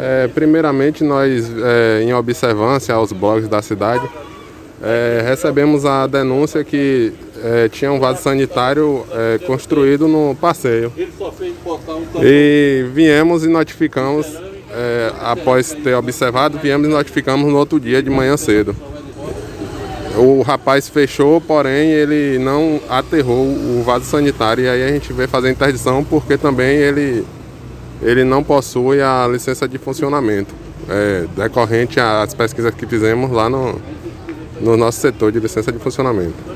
É, primeiramente, nós, é, em observância aos blogs da cidade, é, recebemos a denúncia que é, tinha um vaso sanitário é, construído no passeio. E viemos e notificamos, é, após ter observado, viemos e notificamos no outro dia de manhã cedo. O rapaz fechou, porém ele não aterrou o vaso sanitário e aí a gente veio fazer interdição porque também ele, ele não possui a licença de funcionamento, é, decorrente às pesquisas que fizemos lá no, no nosso setor de licença de funcionamento.